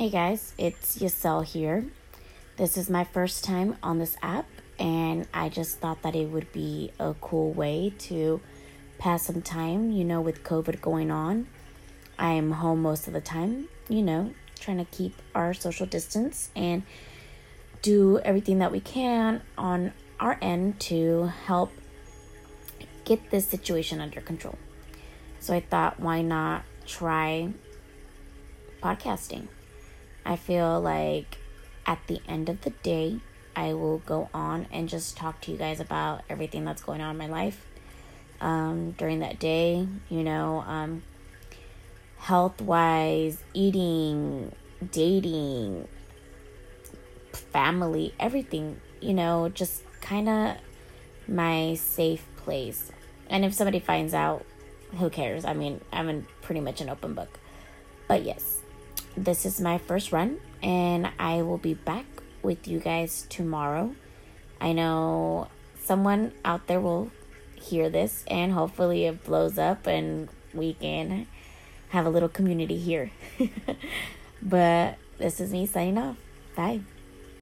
Hey guys, it's Yasel here. This is my first time on this app, and I just thought that it would be a cool way to pass some time, you know, with COVID going on. I am home most of the time, you know, trying to keep our social distance and do everything that we can on our end to help get this situation under control. So I thought, why not try podcasting? I feel like at the end of the day, I will go on and just talk to you guys about everything that's going on in my life um, during that day, you know, um, health wise, eating, dating, family, everything, you know, just kind of my safe place. And if somebody finds out, who cares? I mean, I'm in pretty much an open book. But yes, this is my first run, and I will be back with you guys tomorrow. I know someone out there will hear this, and hopefully it blows up and we can have a little community here. but this is me signing off. Bye.